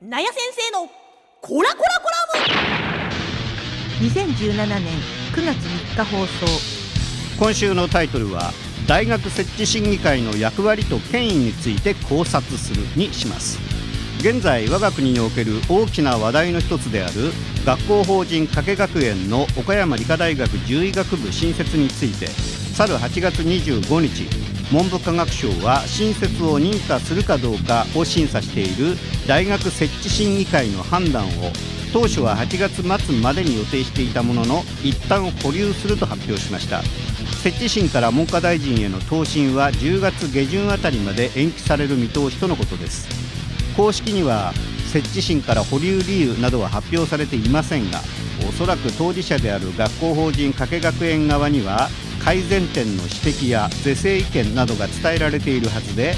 なや先生のコラコラコラム。2017年9月3日放送。今週のタイトルは大学設置審議会の役割と権威について考察するにします。現在我が国における大きな話題の一つである学校法人加計学園の岡山理科大学獣医学部新設について去る8月25日文部科学省は新設を認可するかどうかを審査している大学設置審議会の判断を当初は8月末までに予定していたものの一旦保留すると発表しました。設置審から文科大臣への答申は10月下旬あたりまで延期される見通しとのことです。公式には設置審から保留理由などは発表されていませんがおそらく当事者である学校法人加計学園側には改善点の指摘や是正意見などが伝えられているはずで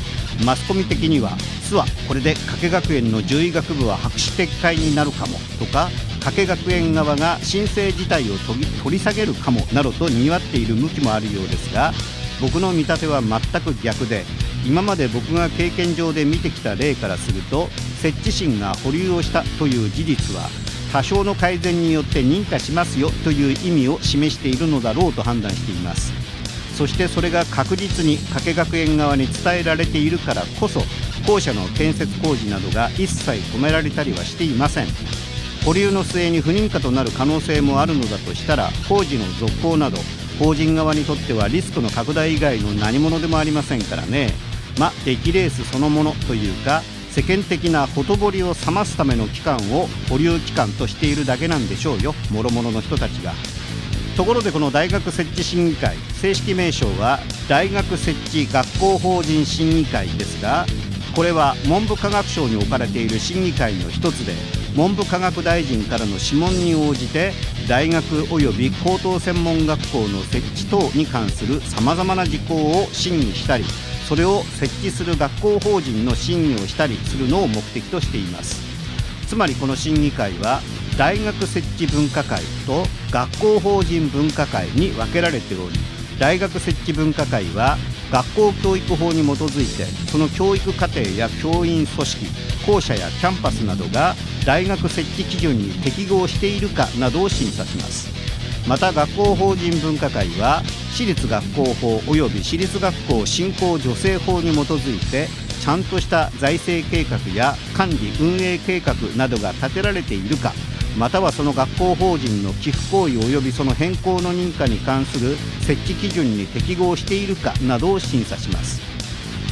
マスコミ的には「巣はこれで加計学園の獣医学部は白紙撤回になるかも」とか加計学園側が申請自体を取り下げるかもなどと賑わっている向きもあるようですが僕の見立ては全く逆で今まで僕が経験上で見てきた例からす。ると設置審が保留をしたという事実は多少の改善によって認可しますよという意味を示しているのだろうと判断しています。そしてそれが確実に加計学園側に伝えられているからこそ校舎の建設工事などが一切止められたりはしていません。保留の末に不認可となる可能性もあるのだとしたら工事の続行など法人側にとってはリスクの拡大以外の何者でもありませんからね。まあ出来レースそのものというか世間的なほとぼりを冷ますための期間を保留期間としているだけなんでしょうよ。諸々の人たちが。ところでこの大学設置審議会正式名称は大学設置学校法人審議会ですがこれは文部科学省に置かれている審議会の一つで文部科学大臣からの諮問に応じて大学及び高等専門学校の設置等に関するさまざまな事項を審議したりそれを設置する学校法人の審議をしたりするのを目的としています。つまりこの審議会は大学設置分科会と学校法人分科会に分けられており大学設置分科会は学校教育法に基づいてその教育課程や教員組織校舎やキャンパスなどが大学設置基準に適合しているかなどを審査します。また学校法人分科会は私立学校法及び私立学校振興助成法に基づいてちゃんとした財政計画や管理運営計画などが立てられているかまたはその学校法人の寄付行為及びその変更の認可に関する設置基準に適合しているかなどを審査します。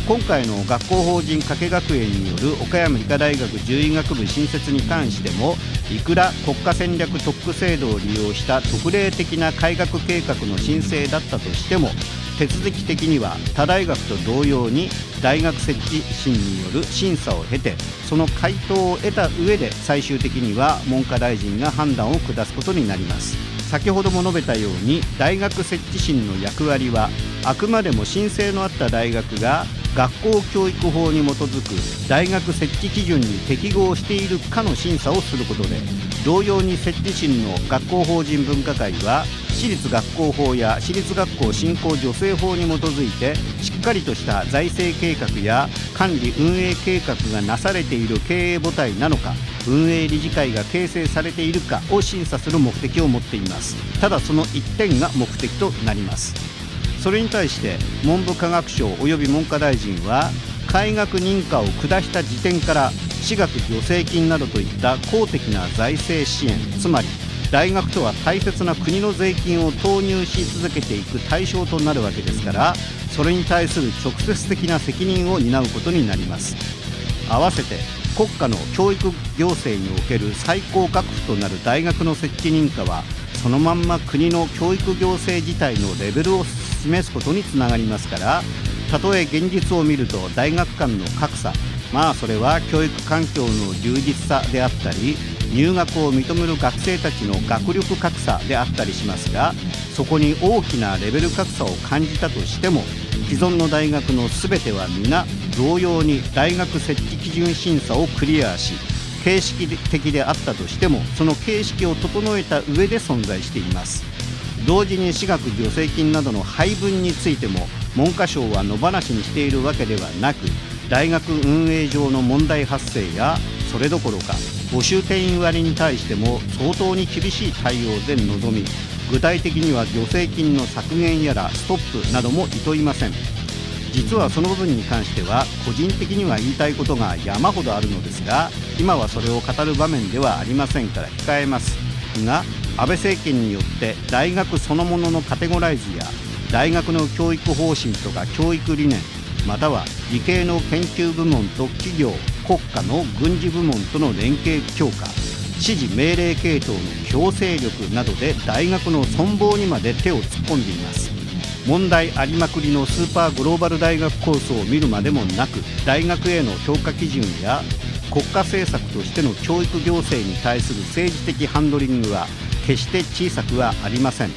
今回の学校法人加計学園による岡山理科大学獣医学部新設に関してもいくら国家戦略特区制度を利用した特例的な改革計画の申請だったとしても手続き的には他大学と同様に大学設置審による審査を経てその回答を得た上で最終的には文科大臣が判断を下すことになります。先ほども述べたように大学設置審の役割はあくまでも申請のあった大学が学校教育法に基づく大学設置基準に適合しているかの審査をすることで同様に設置審の学校法人分科会は私立学校法や私立学校振興助成法に基づいてしっかりとした財政計画や管理運営計画がなされている経営母体なのか運営理事会が形成されているかを審査する目的を持っています。ただその1点が目的となります。それに対して文部科学省及び文科大臣は開学認可を下した時点から私学助成金などといった公的な財政支援つまり大学とは大切な国の税金を投入し続けていく対象となるわけですからそれに対する直接的な責任を担うことになります。合わせて国家の教育行政における最高学府となる大学の設置認可はそのまんま国の教育行政自体のレベルを示すことにつながりますからたとえ現実を見ると大学間の格差。まあそれは教育環境の充実さであったり入学を認める学生たちの学力格差であったりしますがそこに大きなレベル格差を感じたとしても既存の大学の全ては皆同様に大学設置基準審査をクリアし形式的であったとしてもその形式を整えた上で存在しています。同時に私学助成金などの配分についても文科省は野放しにしているわけではなく大学運営上の問題発生やそれどころか募集定員割に対しても相当に厳しい対応で臨み具体的には助成金の削減やらストップなどもいといません。実はその部分に関しては個人的には言いたいことが山ほどあるのですが今はそれを語る場面ではありませんから控えます。が安倍政権によって大学そのもののカテゴライズや大学の教育方針とか教育理念または理系の研究部門と企業国家の軍事部門との連携強化指示命令系統の強制力などで大学の存亡にまで手を突っ込んでいます。問題ありまくりのスーパーグローバル大学構想を見るまでもなく大学への評価基準や国家政策としての教育行政に対する政治的ハンドリングは決して小さくはありません。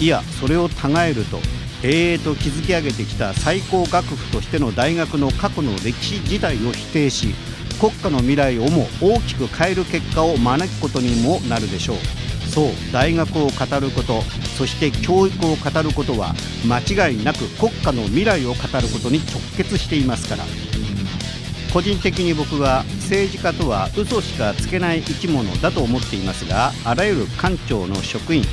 いやそれをたがえると営々と築き上げてきた最高学府としての大学の過去の歴史自体を否定し国家の未来をも大きく変える結果を招くことにもなるでしょう。そう大学を語ることそして教育を語ることは間違いなく国家の未来を語ることに直結していますから。個人的に僕は政治家とは嘘しかつけない生き物だと思っていますがあらゆる官庁の職員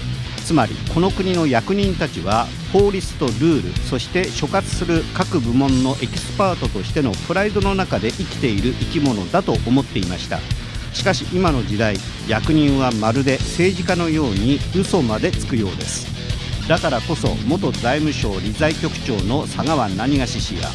つまりこの国の役人たちは法律とルールそして所轄する各部門のエキスパートとしてのプライドの中で生きている生き物だと思っていました。しかし今の時代役人はまるで政治家のように嘘までつくようです。だからこそ元財務省理財局長の佐川何がし氏や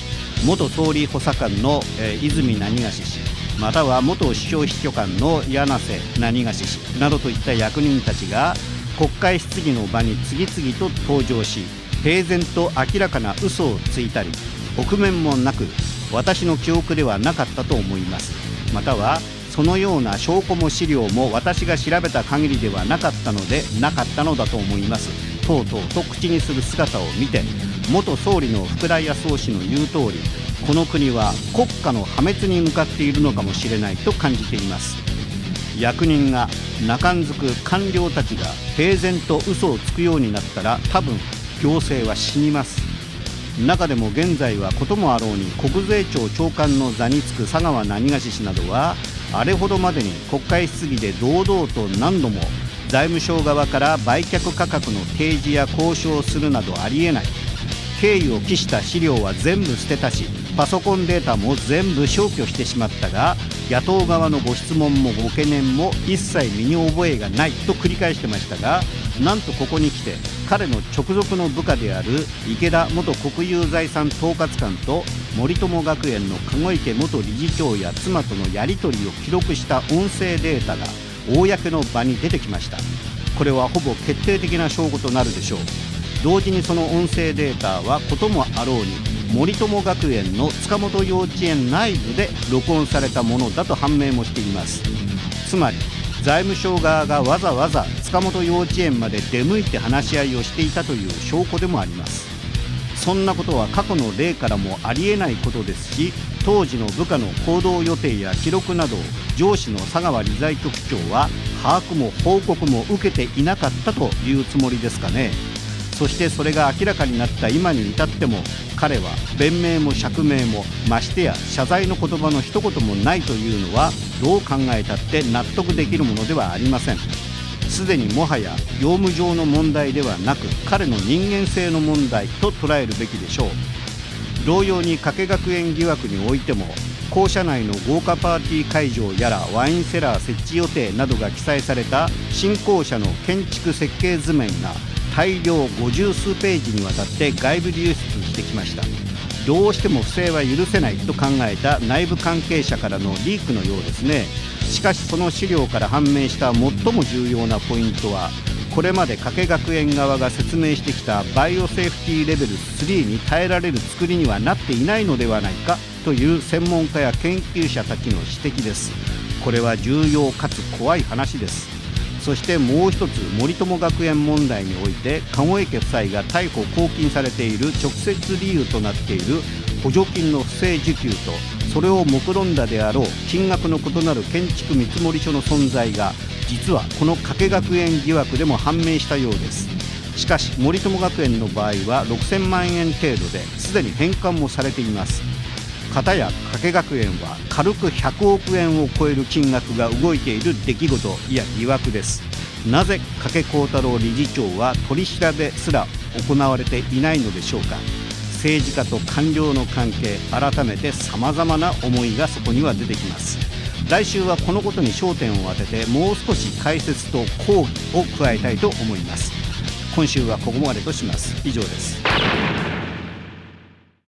元総理補佐官の、えー、泉何がし氏または元首相秘書官の柳瀬何がし氏などといった役人たちが国会質疑の場に次々と登場し平然と明らかな嘘をついたり臆面もなく私の記憶ではなかったと思います。またはそのような証拠も資料も私が調べた限りではなかったのでなかったのだと思います。とうとうと口にする姿を見て元総理の福田康夫氏の言う通りこの国は国家の破滅に向かっているのかもしれないと感じています。役人が中んづく官僚たちが平然と嘘をつくようになったら多分行政は死にます。中でも現在はこともあろうに国税庁長官の座につく佐川何がし氏などはあれほどまでに国会質疑で堂々と何度も財務省側から売却価格の提示や交渉をするなどありえない。経緯を期した資料は全部捨てたしパソコンデータも全部消去してしまったが野党側のご質問もご懸念も一切身に覚えがないと繰り返してましたがなんとここに来て彼の直属の部下である池田元国有財産統括官と森友学園の籠池元理事長や妻とのやり取りを記録した音声データが公の場に出てきました。これはほぼ決定的な証拠となるでしょう。同時にその音声データはこともあろうに森友学園の塚本幼稚園内部で録音されたものだと判明もしています。つまり財務省側がわざわざ塚本幼稚園まで出向いて話し合いをしていたという証拠でもあります。そんなことは過去の例からもありえないことですし当時の部下の行動予定や記録など上司の佐川理財局長は把握も報告も受けていなかったというつもりですかね。そしてそれが明らかになった今に至っても彼は弁明も釈明もましてや謝罪の言葉の一言もないというのはどう考えたって納得できるものではありません。すでにもはや業務上の問題ではなく彼の人間性の問題と捉えるべきでしょう。同様に加計学園疑惑においても校舎内の豪華パーティー会場やらワインセラー設置予定などが記載された新校舎の建築設計図面が大量50数ページにわたって外部流出してきました。どうしても不正は許せないと考えた内部関係者からのリークのようですね。しかしその資料から判明した最も重要なポイントはこれまで加計学園側が説明してきたバイオセーフティーレベル3に耐えられる作りにはなっていないのではないかという専門家や研究者たちの指摘です。これは重要かつ怖い話です。そしてもう一つ森友学園問題において籠池夫妻が逮捕・拘禁されている直接理由となっている補助金の不正受給とそれを目論んだであろう金額の異なる建築見積書の存在が実はこの加計学園疑惑でも判明したようです。しかし森友学園の場合は6000万円程度ですでに返還もされています。片や加計学園は軽く100億円を超える金額が動いている出来事いや疑惑です。なぜ加計幸太郎理事長は取り調べすら行われていないのでしょうか。政治家と官僚の関係改めてさまざまな思いがそこには出てきます。来週はこのことに焦点を当ててもう少し解説と講義を加えたいと思います。今週はここまでとします。以上です。